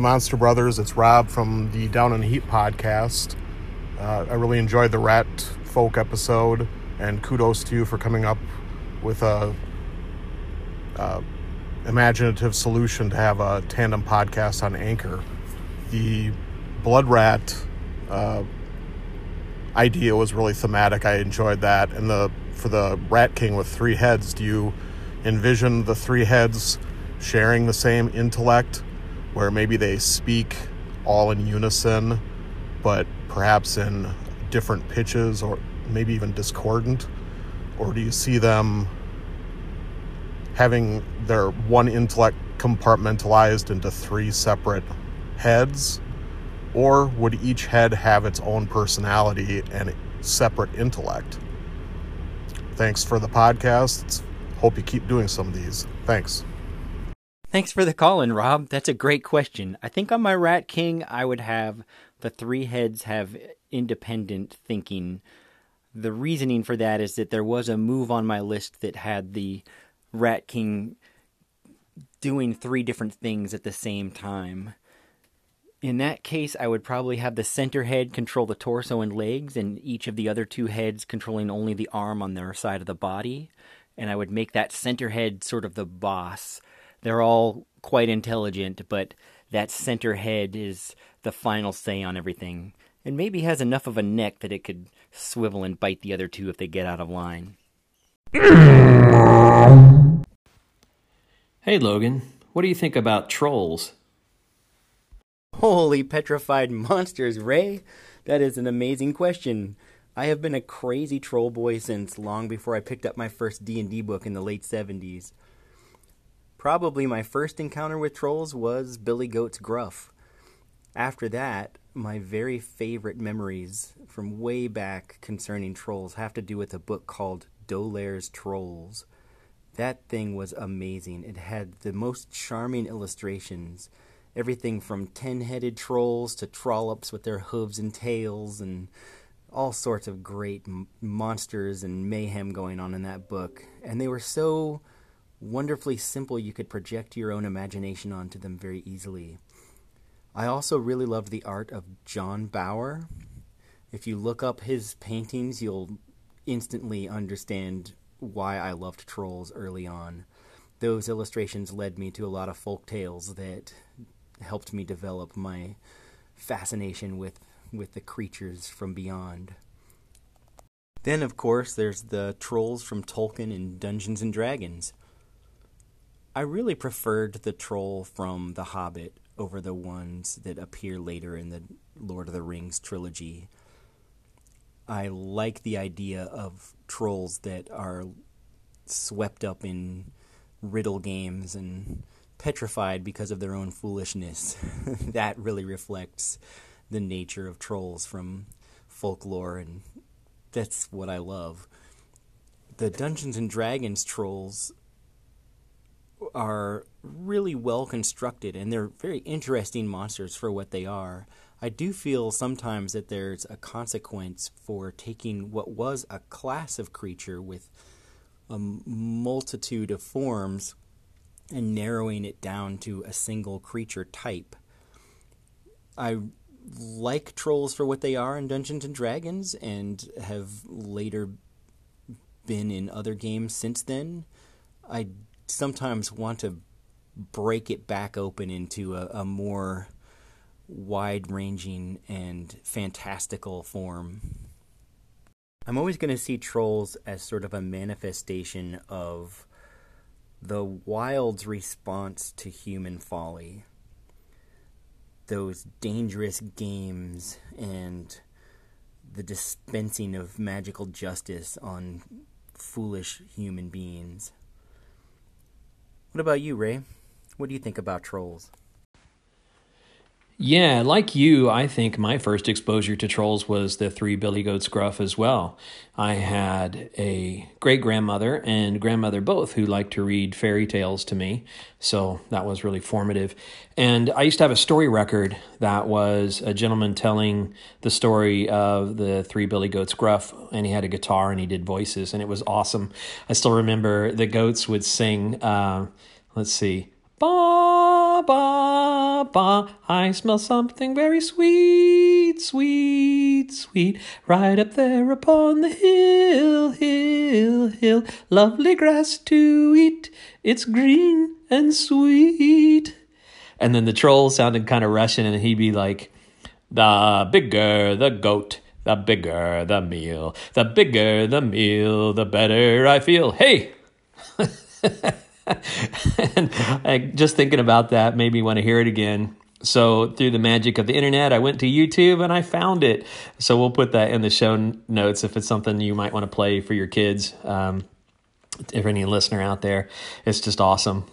Hey, Monster Brothers, it's Rob from the Down in Heat podcast. Uh, I really enjoyed the Rat Folk episode, and kudos to you for coming up with a, imaginative solution to have a tandem podcast on Anchor. The Blood Rat uh, idea was really thematic. I enjoyed that, and the for the Rat King with three heads, do you envision the three heads sharing the same intellect? Where maybe they speak all in unison, but perhaps in different pitches or maybe even discordant? Or do you see them having their one intellect compartmentalized into three separate heads? Or would each head have its own personality and separate intellect? Thanks for the podcast. Hope you keep doing some of these. Thanks. Thanks for the call in, Rob. That's a great question. I think on my Rat King, I would have the three heads have independent thinking. The reasoning for that is that there was a move on my list that had the Rat King doing three different things at the same time. In that case, I would probably have the center head control the torso and legs, and each of the other two heads controlling only the arm on their side of the body. And I would make that center head sort of the boss they're all quite intelligent, but that center head is the final say on everything, and maybe has enough of a neck that it could swivel and bite the other two if they get out of line. Hey Logan, what do you think about trolls? Holy petrified monsters, Ray! That is an amazing question. I have been a crazy troll boy since long before I picked up my first D&D book in the late 70s. Probably my first encounter with trolls was Billy Goat's Gruff. After that, my very favorite memories from way back concerning trolls have to do with a book called D'Aulaire's Trolls. That thing was amazing. It had the most charming illustrations. Everything from ten headed trolls to trollops with their hooves and tails, and all sorts of great m- monsters and mayhem going on in that book. And they were so wonderfully simple you could project your own imagination onto them very easily. I also really loved the art of John Bauer. If you look up his paintings, you'll instantly understand why I loved trolls early on. Those illustrations led me to a lot of folk tales that helped me develop my fascination with, with the creatures from beyond. Then, of course, there's the trolls from Tolkien and Dungeons and Dragons. I really preferred the troll from The Hobbit over the ones that appear later in the Lord of the Rings trilogy. I like the idea of trolls that are swept up in riddle games and petrified because of their own foolishness. that really reflects the nature of trolls from folklore, and that's what I love. The Dungeons and Dragons trolls are really well constructed and they're very interesting monsters for what they are. I do feel sometimes that there's a consequence for taking what was a class of creature with a multitude of forms and narrowing it down to a single creature type. I like trolls for what they are in Dungeons and Dragons and have later been in other games since then. I sometimes want to break it back open into a, a more wide ranging and fantastical form. I'm always going to see trolls as sort of a manifestation of the wild's response to human folly. Those dangerous games and the dispensing of magical justice on foolish human beings. What about you, Ray? What do you think about trolls? Yeah, like you, I think my first exposure to trolls was the three Billy Goats Gruff as well. I had a great grandmother and grandmother both who liked to read fairy tales to me, so that was really formative. And I used to have a story record that was a gentleman telling the story of the three Billy Goats Gruff, and he had a guitar and he did voices, and it was awesome. I still remember the goats would sing, uh, let's see, Bye ba ba. I smell something very sweet, sweet, sweet. Right up there upon the hill, hill, hill. Lovely grass to eat. It's green and sweet. And then the troll sounded kind of Russian, and he'd be like, The bigger the goat, the bigger the meal. The bigger the meal, the better I feel. Hey! and I, just thinking about that made me want to hear it again. So through the magic of the internet, I went to YouTube and I found it. So we'll put that in the show notes if it's something you might want to play for your kids. Um, if any listener out there, it's just awesome.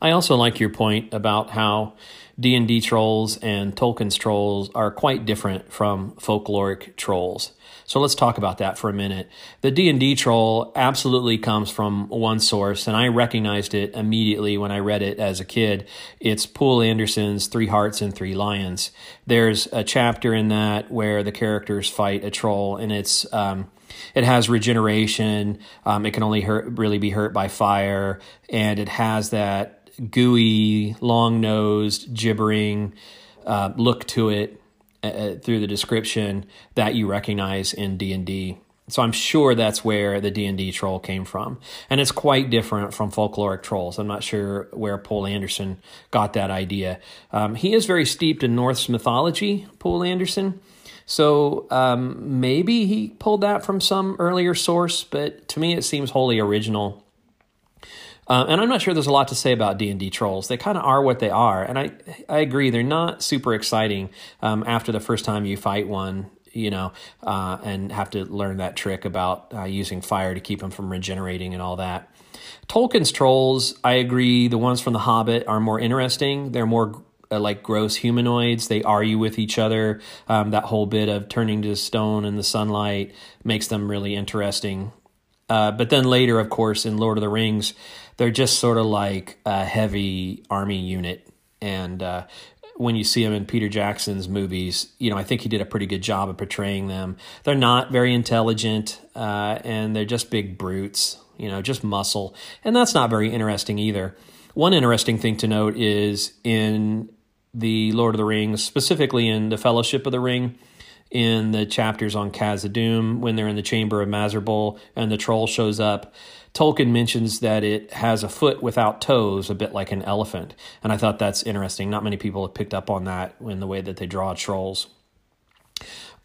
I also like your point about how D&D trolls and Tolkien's trolls are quite different from folkloric trolls. So let's talk about that for a minute. The D&D troll absolutely comes from one source and I recognized it immediately when I read it as a kid. It's Poul Anderson's Three Hearts and Three Lions. There's a chapter in that where the characters fight a troll and it's um, it has regeneration. Um, it can only hurt, really be hurt by fire, and it has that gooey, long nosed, gibbering uh, look to it uh, uh through the description that you recognize in D and D. So I'm sure that's where the D&D troll came from. And it's quite different from folkloric trolls. I'm not sure where Poul Anderson got that idea. Um, he is very steeped in Norse mythology, Poul Anderson. So um, maybe he pulled that from some earlier source, but to me it seems wholly original uh, and I'm not sure there's a lot to say about D and D trolls. They kind of are what they are, and I I agree they're not super exciting um, after the first time you fight one, you know, uh, and have to learn that trick about uh, using fire to keep them from regenerating and all that. Tolkien's trolls, I agree. The ones from The Hobbit are more interesting. They're more uh, like gross humanoids. They argue with each other. Um, that whole bit of turning to stone in the sunlight makes them really interesting. Uh, but then later, of course, in Lord of the Rings, they're just sort of like a heavy army unit. And uh, when you see them in Peter Jackson's movies, you know, I think he did a pretty good job of portraying them. They're not very intelligent, uh, and they're just big brutes, you know, just muscle. And that's not very interesting either. One interesting thing to note is in the Lord of the Rings, specifically in the Fellowship of the Ring, in the chapters on Khazad-dûm, when they're in the chamber of Mazarbul and the troll shows up, Tolkien mentions that it has a foot without toes, a bit like an elephant. And I thought that's interesting. Not many people have picked up on that in the way that they draw trolls.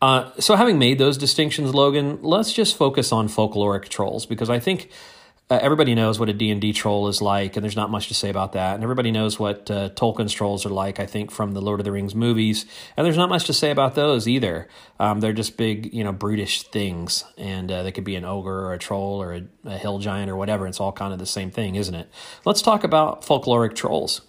Uh, so, having made those distinctions, Logan, let's just focus on folkloric trolls because I think uh, everybody knows what a D&D troll is like, and there's not much to say about that. And everybody knows what uh, Tolkien's trolls are like, I think, from the Lord of the Rings movies. And there's not much to say about those either. Um, they're just big, you know, brutish things. And uh, they could be an ogre or a troll or a, a hill giant or whatever. It's all kind of the same thing, isn't it? Let's talk about folkloric trolls.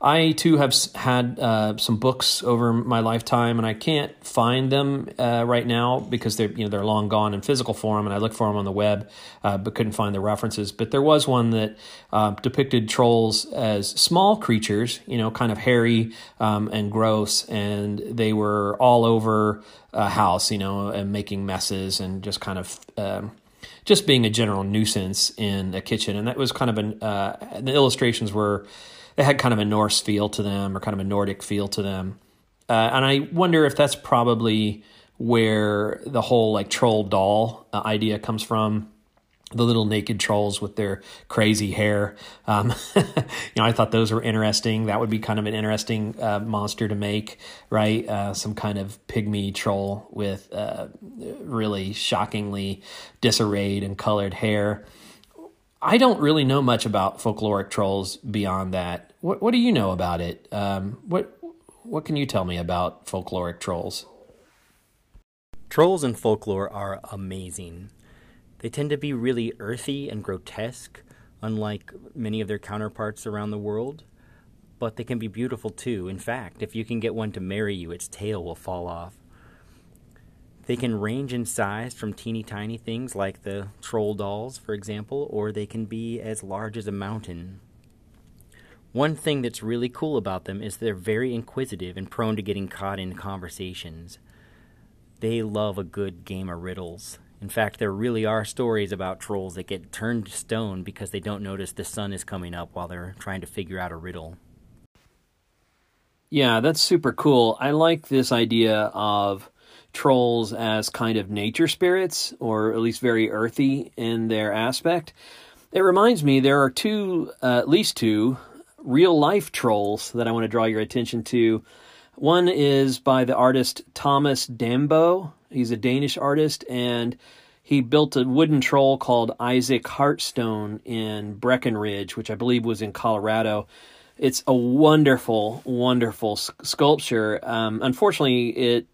I too have had uh, some books over my lifetime, and I can't find them uh, right now because they're you know they're long gone in physical form, and I looked for them on the web, uh, but couldn't find the references. But there was one that uh, depicted trolls as small creatures, you know, kind of hairy um, and gross, and they were all over a house, you know, and making messes and just kind of. Um, just being a general nuisance in a kitchen, and that was kind of an. Uh, the illustrations were they had kind of a Norse feel to them or kind of a Nordic feel to them. Uh, and I wonder if that's probably where the whole like troll doll uh, idea comes from. The little naked trolls with their crazy hair. Um, you know, I thought those were interesting. That would be kind of an interesting uh, monster to make, right? Uh, some kind of pygmy troll with uh, really shockingly disarrayed and colored hair. I don't really know much about folkloric trolls beyond that. What What do you know about it? Um, what What can you tell me about folkloric trolls? Trolls in folklore are amazing. They tend to be really earthy and grotesque, unlike many of their counterparts around the world. But they can be beautiful too. In fact, if you can get one to marry you, its tail will fall off. They can range in size from teeny tiny things like the troll dolls, for example, or they can be as large as a mountain. One thing that's really cool about them is they're very inquisitive and prone to getting caught in conversations. They love a good game of riddles, In fact, there really are stories about trolls that get turned to stone because they don't notice the sun is coming up while they're trying to figure out a riddle. Yeah, that's super cool. I like this idea of trolls as kind of nature spirits, or at least very earthy in their aspect. It reminds me there are two, uh, at least two, real life trolls that I want to draw your attention to. One is by the artist Thomas Dambo. He's a Danish artist, and he built a wooden troll called Isaac Heartstone in Breckenridge, which I believe was in Colorado. It's a wonderful, wonderful sculpture. Um, unfortunately, it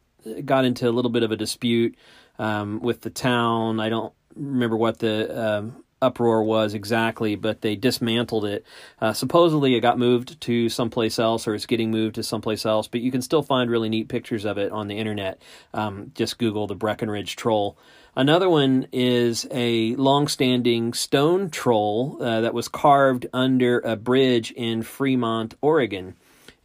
got into a little bit of a dispute um, with the town. I don't remember what the um, uproar was exactly, but they dismantled it. Uh, supposedly, it got moved to someplace else, or it's getting moved to someplace else. But you can still find really neat pictures of it on the internet. Um, just Google the Breckenridge Troll. Another one is a long-standing stone troll uh, that was carved under a bridge in Fremont, Oregon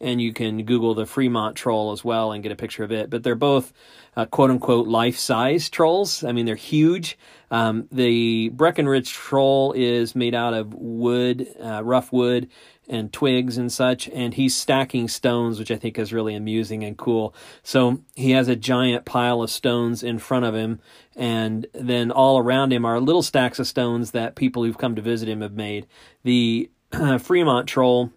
and you can Google the Fremont troll as well and get a picture of it. But they're both uh, quote unquote life size trolls. I mean, they're huge. Um, the Breckenridge troll is made out of wood, uh, rough wood, and twigs and such, and he's stacking stones, which I think is really amusing and cool. So he has a giant pile of stones in front of him, and then all around him are little stacks of stones that people who've come to visit him have made. The Fremont troll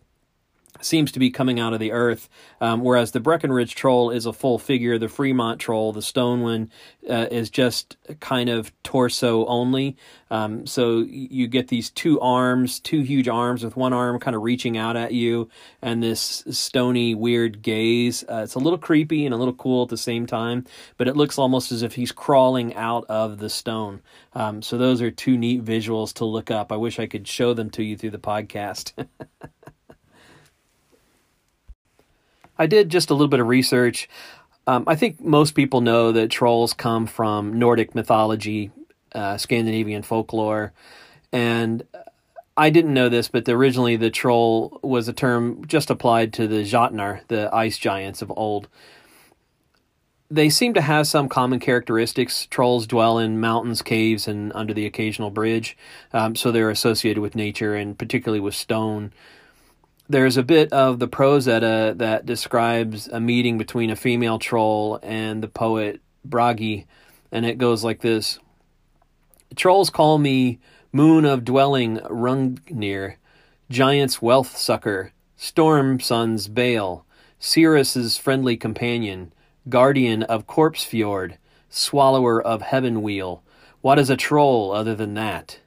seems to be coming out of the earth, um, whereas the Breckenridge troll is a full figure. The Fremont troll, the stone one, uh, is just kind of torso only. Um, so you get these two arms, two huge arms, with one arm kind of reaching out at you, and this stony, weird gaze. Uh, it's a little creepy and a little cool at the same time, but it looks almost as if he's crawling out of the stone. Um, so those are two neat visuals to look up. I wish I could show them to you through the podcast. I did just a little bit of research. Um, I think most people know that trolls come from Nordic mythology, uh, Scandinavian folklore, and I didn't know this, but originally the troll was a term just applied to the Jotnar, the ice giants of old. They seem to have some common characteristics. Trolls dwell in mountains, caves, and under the occasional bridge, um, so they're associated with nature and particularly with stone there's a bit of the prose edda that describes a meeting between a female troll and the poet Bragi, and it goes like this Trolls call me Moon of Dwelling Hrungnir, Giant's Wealth Sucker, Storm Sun's Bale, seeress's friendly companion, Guardian of Corpse Fjord, Swallower of Heaven Wheel. What is a troll other than that?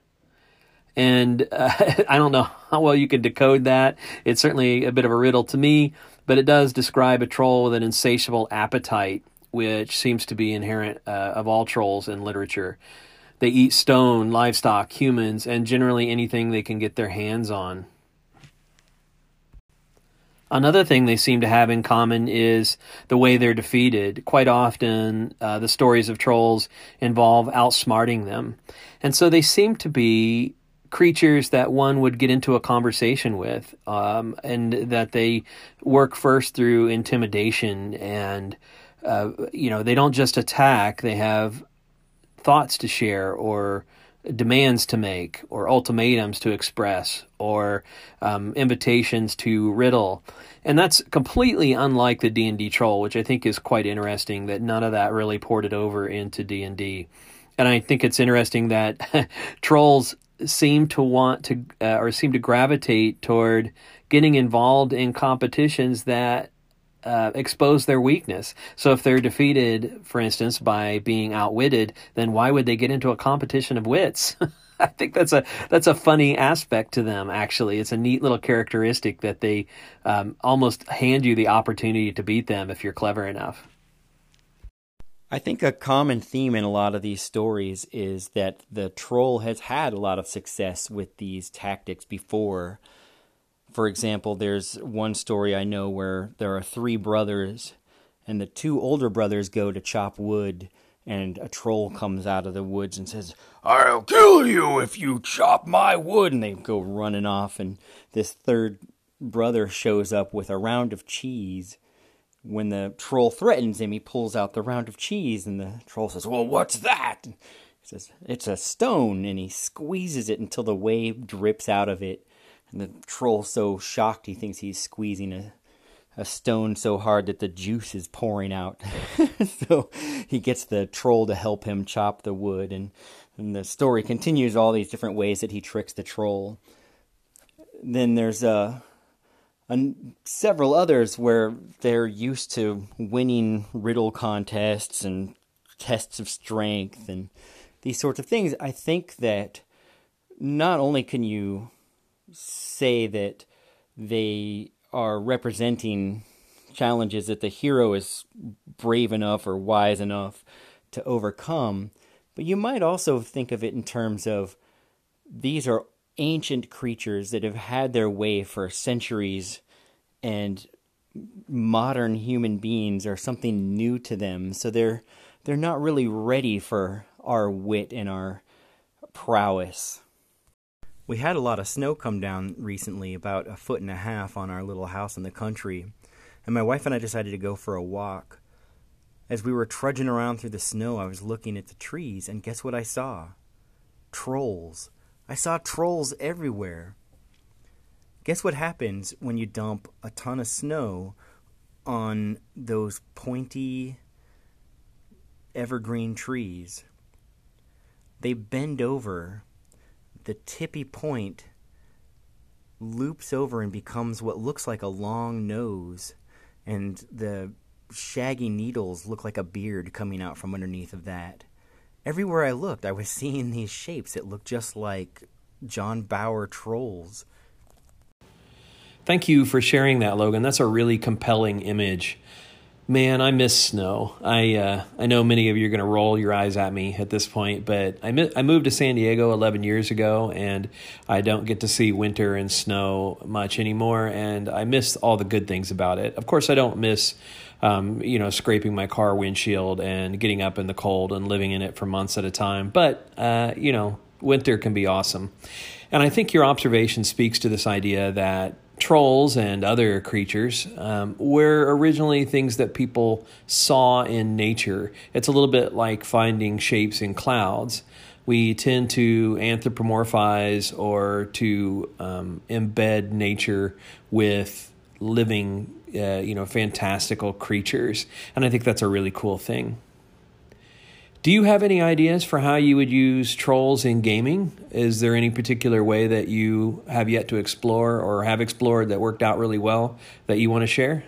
And uh, I don't know how well you can decode that. It's certainly a bit of a riddle to me, but it does describe a troll with an insatiable appetite, which seems to be inherent uh, of all trolls in literature. They eat stone, livestock, humans, and generally anything they can get their hands on. Another thing they seem to have in common is the way they're defeated. Quite often, uh, the stories of trolls involve outsmarting them. And so they seem to be creatures that one would get into a conversation with, um, and that they work first through intimidation, and uh, you know they don't just attack; they have thoughts to share or demands to make or ultimatums to express or um, invitations to riddle. And that's completely unlike the d&d troll which i think is quite interesting that none of that really ported over into d&d and i think it's interesting that trolls seem to want to uh, or seem to gravitate toward getting involved in competitions that uh, expose their weakness. So if they're defeated, for instance, by being outwitted, then why would they get into a competition of wits? I think that's a that's a funny aspect to them. Actually, it's a neat little characteristic that they um, almost hand you the opportunity to beat them if you're clever enough. I think a common theme in a lot of these stories is that the troll has had a lot of success with these tactics before. For example, there's one story I know where there are three brothers, and the two older brothers go to chop wood, and a troll comes out of the woods and says, I'll kill you if you chop my wood. And they go running off, and this third brother shows up with a round of cheese when the troll threatens him, he pulls out the round of cheese, and the troll says, Well, what's that? He says, It's a stone, and he squeezes it until the wave drips out of it. And the troll's so shocked he thinks he's squeezing a, a stone so hard that the juice is pouring out. so he gets the troll to help him chop the wood, and, and the story continues all these different ways that he tricks the troll. Then there's a and several others where they're used to winning riddle contests and tests of strength and these sorts of things. I think that not only can you say that they are representing challenges that the hero is brave enough or wise enough to overcome, but you might also think of it in terms of these are ancient creatures that have had their way for centuries and modern human beings are something new to them. So they're they're not really ready for our wit and our prowess. We had a lot of snow come down recently about a foot and a half on our little house in the country and my wife and I decided to go for a walk. As we were trudging around through the snow I was looking at the trees and guess what I saw? Trolls I saw trolls everywhere. Guess what happens when you dump a ton of snow on those pointy evergreen trees? They bend over, the tippy point loops over and becomes what looks like a long nose, and the shaggy needles look like a beard coming out from underneath of that everywhere I looked, I was seeing these shapes that looked just like John Bauer trolls. Thank you for sharing that, Logan. That's a really compelling image. Man, I miss snow. I uh, I know many of you are going to roll your eyes at me at this point, but I mi- I moved to San Diego 11 years ago, and I don't get to see winter and snow much anymore, and I miss all the good things about it. Of course, I don't miss um, you know, scraping my car windshield and getting up in the cold and living in it for months at a time. But, uh, you know, winter can be awesome. And I think your observation speaks to this idea that trolls and other creatures um, were originally things that people saw in nature. It's a little bit like finding shapes in clouds. We tend to anthropomorphize or to um, embed nature with living uh, you know, fantastical creatures. And I think that's a really cool thing. Do you have any ideas for how you would use trolls in gaming? Is there any particular way that you have yet to explore or have explored that worked out really well that you want to share?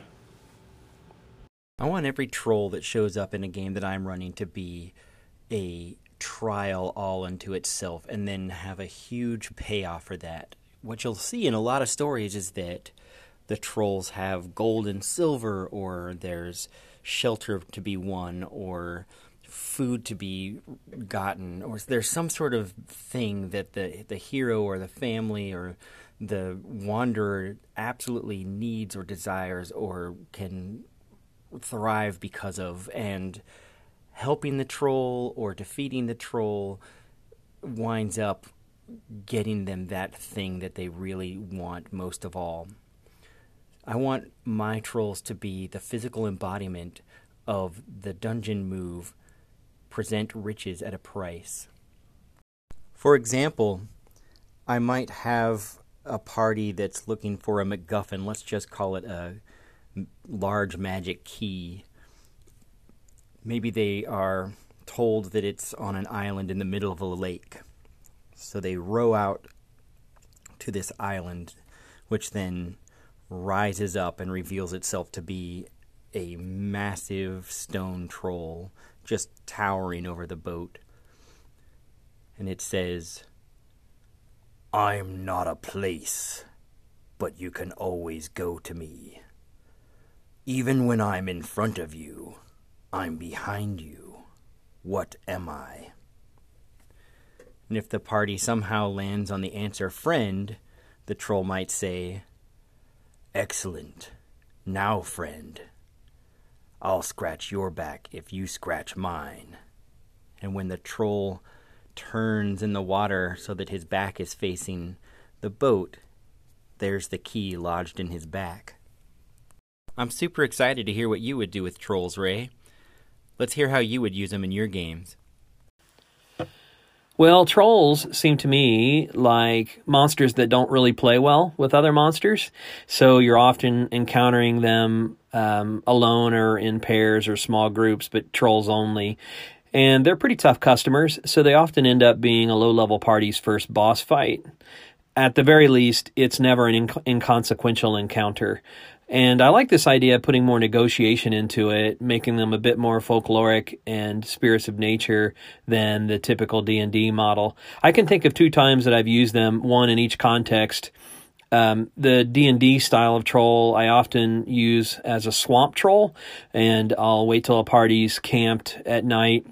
I want every troll that shows up in a game that I'm running to be a trial all unto itself and then have a huge payoff for that. What you'll see in a lot of stories is that the trolls have gold and silver, or there's shelter to be won, or food to be gotten, or there's some sort of thing that the the hero or the family or the wanderer absolutely needs or desires or can thrive because of, and helping the troll or defeating the troll winds up getting them that thing that they really want most of all. I want my trolls to be the physical embodiment of the dungeon move present riches at a price. For example, I might have a party that's looking for a MacGuffin. Let's just call it a large magic key. Maybe they are told that it's on an island in the middle of a lake. So they row out to this island, which then rises up and reveals itself to be a massive stone troll just towering over the boat. And it says, I'm not a place, but you can always go to me. Even when I'm in front of you, I'm behind you. What am I? And if the party somehow lands on the answer friend, the troll might say, Excellent. Now, friend, I'll scratch your back if you scratch mine. And when the troll turns in the water so that his back is facing the boat, there's the key lodged in his back. I'm super excited to hear what you would do with trolls, Ray. Let's hear how you would use them in your games. Well, trolls seem to me like monsters that don't really play well with other monsters. So you're often encountering them um, alone or in pairs or small groups, but trolls only. And they're pretty tough customers, so they often end up being a low level party's first boss fight. At the very least, it's never an inc- inconsequential encounter. And I like this idea of putting more negotiation into it, making them a bit more folkloric and spirits of nature than the typical D&D model. I can think of two times that I've used them, one in each context. Um, the D&D style of troll I often use as a swamp troll, and I'll wait till a party's camped at night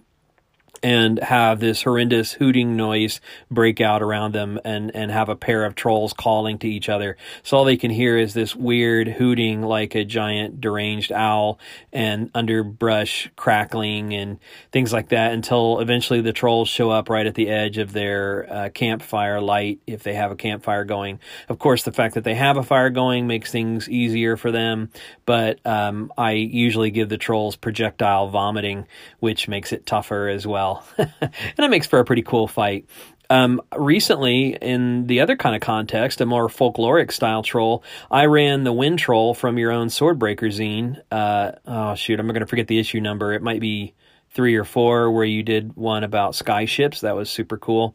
and have this horrendous hooting noise break out around them and, and have a pair of trolls calling to each other. So all they can hear is this weird hooting like a giant deranged owl and underbrush crackling and things like that until eventually the trolls show up right at the edge of their uh, campfire light if they have a campfire going. Of course, the fact that they have a fire going makes things easier for them, but um, I usually give the trolls projectile vomiting, which makes it tougher as well. and it makes for a pretty cool fight. Um, recently, in the other kind of context, a more folkloric style troll, I ran the Wind Troll from your own Swordbreaker zine. Uh, oh, shoot, I'm going to forget the issue number. It might be three or four where you did one about sky ships. That was super cool.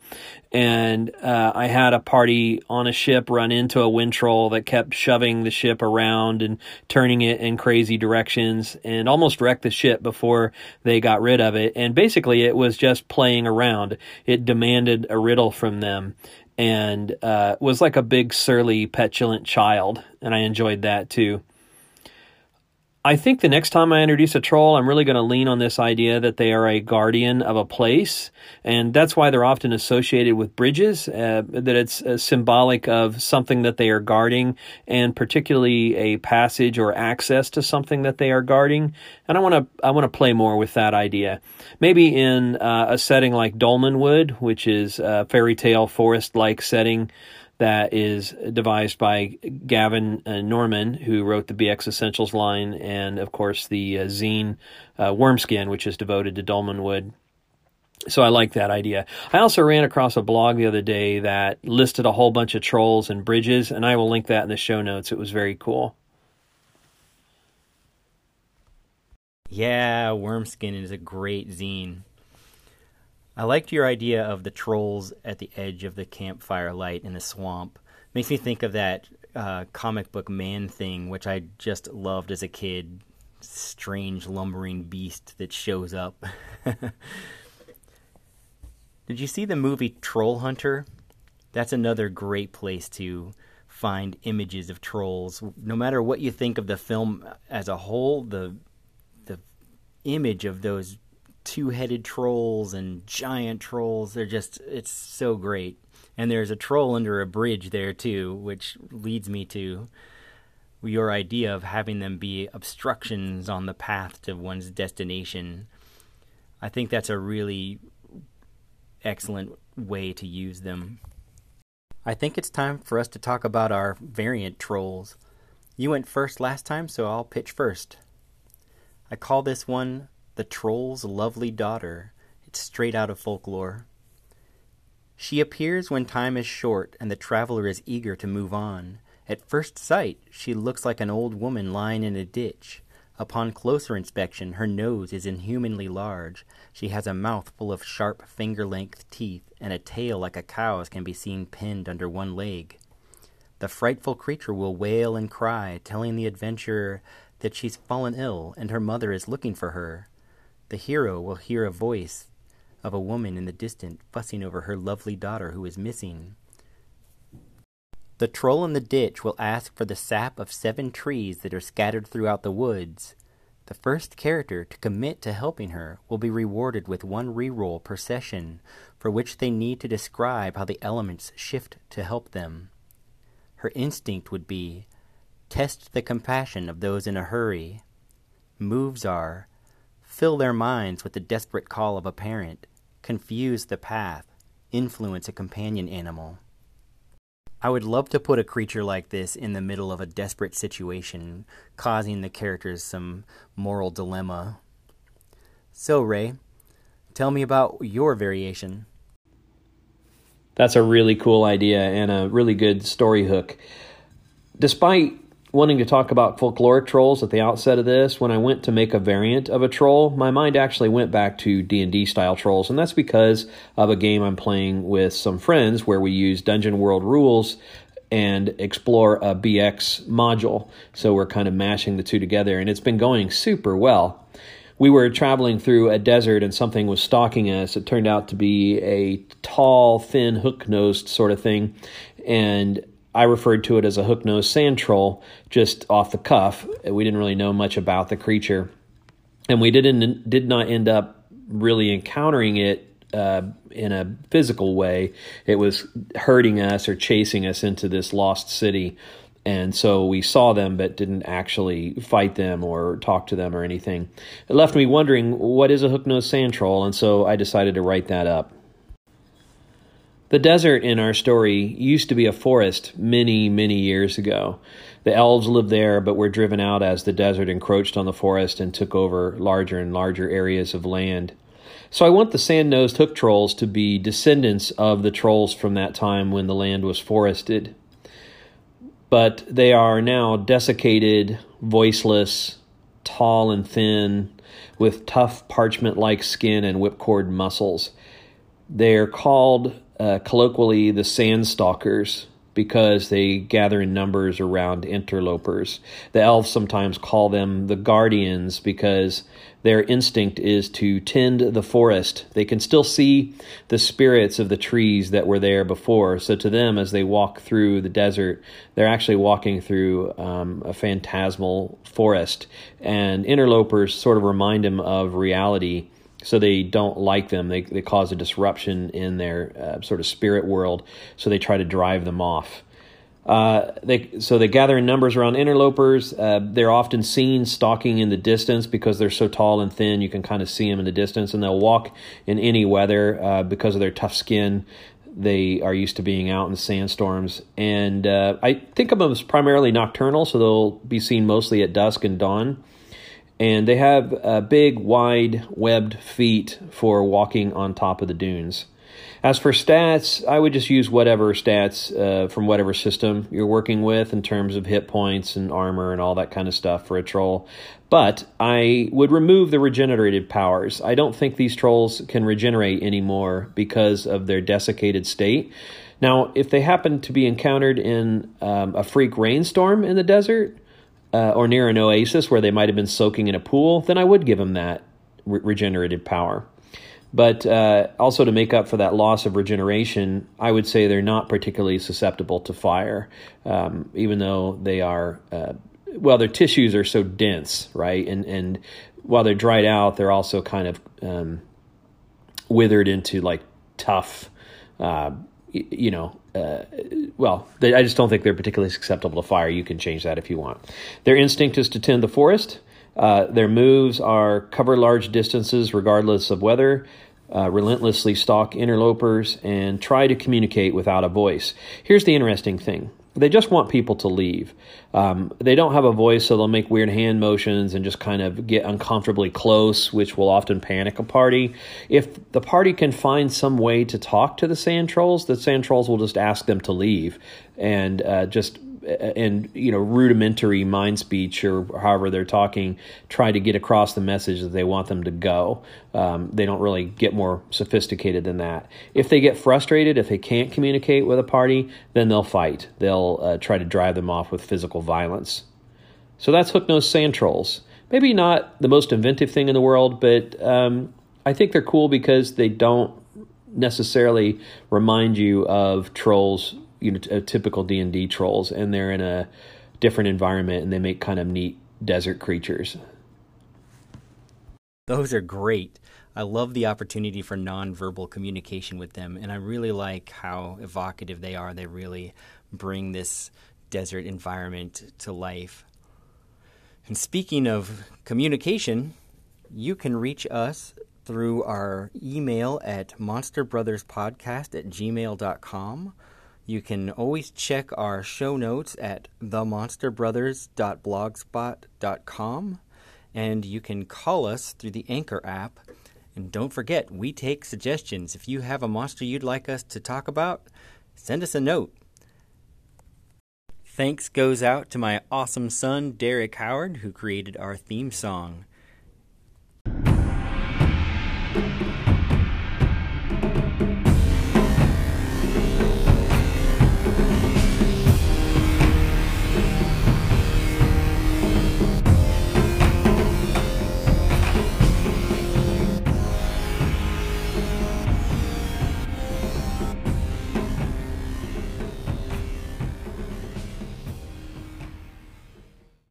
And uh, I had a party on a ship run into a wind troll that kept shoving the ship around and turning it in crazy directions and almost wrecked the ship before they got rid of it. And basically, it was just playing around. It demanded a riddle from them and uh, was like a big, surly, petulant child. And I enjoyed that too. I think the next time I introduce a troll, I'm really going to lean on this idea that they are a guardian of a place, and that's why they're often associated with bridges. Uh, that it's uh, symbolic of something that they are guarding, and particularly a passage or access to something that they are guarding. And I want to I want to play more with that idea. Maybe in uh, a setting like Dolmenwood, which is a fairy tale forest like setting that is devised by Gavin uh, Norman, who wrote the BX Essentials line, and of course the uh, zine uh, Wormskin, which is devoted to Dolmenwood. So I like that idea. I also ran across a blog the other day that listed a whole bunch of trolls and bridges, and I will link that in the show notes. It was very cool. Yeah, Wormskin is a great zine. I liked your idea of the trolls at the edge of the campfire light in the swamp. Makes me think of that uh, comic book man thing, which I just loved as a kid. Strange lumbering beast that shows up. Did you see the movie Troll Hunter? That's another great place to find images of trolls. No matter what you think of the film as a whole, the the image of those two-headed trolls and giant trolls. They're just it's so great. And there's a troll under a bridge there too, which leads me to your idea of having them be obstructions on the path to one's destination. I think that's a really excellent way to use them. I think it's time for us to talk about our variant trolls. You went first last time, so I'll pitch first. I call this one the troll's lovely daughter. It's straight out of folklore. She appears when time is short and the traveler is eager to move on. At first sight, she looks like an old woman lying in a ditch. Upon closer inspection, her nose is inhumanly large. She has a mouth full of sharp finger length teeth, and a tail like a cow's can be seen pinned under one leg. The frightful creature will wail and cry, telling the adventurer that she's fallen ill and her mother is looking for her. The hero will hear a voice of a woman in the distance fussing over her lovely daughter who is missing. The troll in the ditch will ask for the sap of seven trees that are scattered throughout the woods. The first character to commit to helping her will be rewarded with one reroll per session, for which they need to describe how the elements shift to help them. Her instinct would be test the compassion of those in a hurry. Moves are fill their minds with the desperate call of a parent, confuse the path, influence a companion animal. I would love to put a creature like this in the middle of a desperate situation, causing the characters some moral dilemma. So, Ray, tell me about your variation. That's a really cool idea and a really good story hook. Despite wanting to talk about folkloric trolls at the outset of this, when I went to make a variant of a troll, my mind actually went back to D&D style trolls, and that's because of a game I'm playing with some friends where we use Dungeon World rules and explore a BX module. So we're kind of mashing the two together, and it's been going super well we were traveling through a desert and something was stalking us. It turned out to be a tall, thin, hook nosed sort of thing. And I referred to it as a hook nosed sand troll just off the cuff. We didn't really know much about the creature. And we didn't did not end up really encountering it uh, in a physical way. It was hurting us or chasing us into this lost city and so we saw them but didn't actually fight them or talk to them or anything. It left me wondering what is a hook-nosed sand troll, and so I decided to write that up. The desert in our story used to be a forest many, many years ago. The elves lived there, but were driven out as the desert encroached on the forest and took over larger and larger areas of land. So I want the sand nosed hook trolls to be descendants of the trolls from that time when the land was forested but they are now desiccated, voiceless, tall and thin, with tough parchment like skin and whipcord muscles. They are called uh, colloquially the sand stalkers because they gather in numbers around interlopers. The elves sometimes call them the guardians because their instinct is to tend the forest. They can still see the spirits of the trees that were there before. So to them, as they walk through the desert, they're actually walking through um, a phantasmal forest. And interlopers sort of remind them of reality. So they don't like them. They, they cause a disruption in their uh, sort of spirit world. So they try to drive them off. Uh, they so they gather in numbers around interlopers. Uh, they're often seen stalking in the distance because they're so tall and thin. You can kind of see them in the distance, and they'll walk in any weather uh, because of their tough skin. They are used to being out in sandstorms, and uh, I think of them as primarily nocturnal, so they'll be seen mostly at dusk and dawn. And they have uh, big, wide, webbed feet for walking on top of the dunes. As for stats, I would just use whatever stats uh, from whatever system you're working with in terms of hit points and armor and all that kind of stuff for a troll. But I would remove the regenerative powers. I don't think these trolls can regenerate anymore because of their desiccated state. Now, if they happen to be encountered in um, a freak rainstorm in the desert uh, or near an oasis where they might have been soaking in a pool, then I would give them that re- regenerative power. But uh, also to make up for that loss of regeneration, I would say they're not particularly susceptible to fire, um, even though they are. Uh, well, their tissues are so dense, right? And and while they're dried out, they're also kind of um, withered into like tough, uh, you know. Uh, well, they, I just don't think they're particularly susceptible to fire. You can change that if you want. Their instinct is to tend the forest. Uh, their moves are cover large distances regardless of weather, uh, relentlessly stalk interlopers, and try to communicate without a voice. Here's the interesting thing they just want people to leave. Um, they don't have a voice, so they'll make weird hand motions and just kind of get uncomfortably close, which will often panic a party. If the party can find some way to talk to the sand trolls, the sand trolls will just ask them to leave and uh, just and you know rudimentary mind speech or however they're talking try to get across the message that they want them to go. Um, they don't really get more sophisticated than that. If they get frustrated if they can't communicate with a party then they'll fight. They'll uh, try to drive them off with physical violence. So that's hook nose sand trolls. Maybe not the most inventive thing in the world but um, i think they're cool because they don't necessarily remind you of trolls you know a uh, typical D and D trolls, and they're in a different environment, and they make kind of neat desert creatures. Those are great. I love the opportunity for nonverbal communication with them, and I really like how evocative they are. They really bring this desert environment to life. And speaking of communication, you can reach us through our email at monsterbrotherspodcast at gmail.com you can always check our show notes at themonsterbrothers.blogspot.com and you can call us through the Anchor app. And don't forget, we take suggestions. If you have a monster you'd like us to talk about, send us a note. Thanks goes out to my awesome son, Derek Howard, who created our theme song.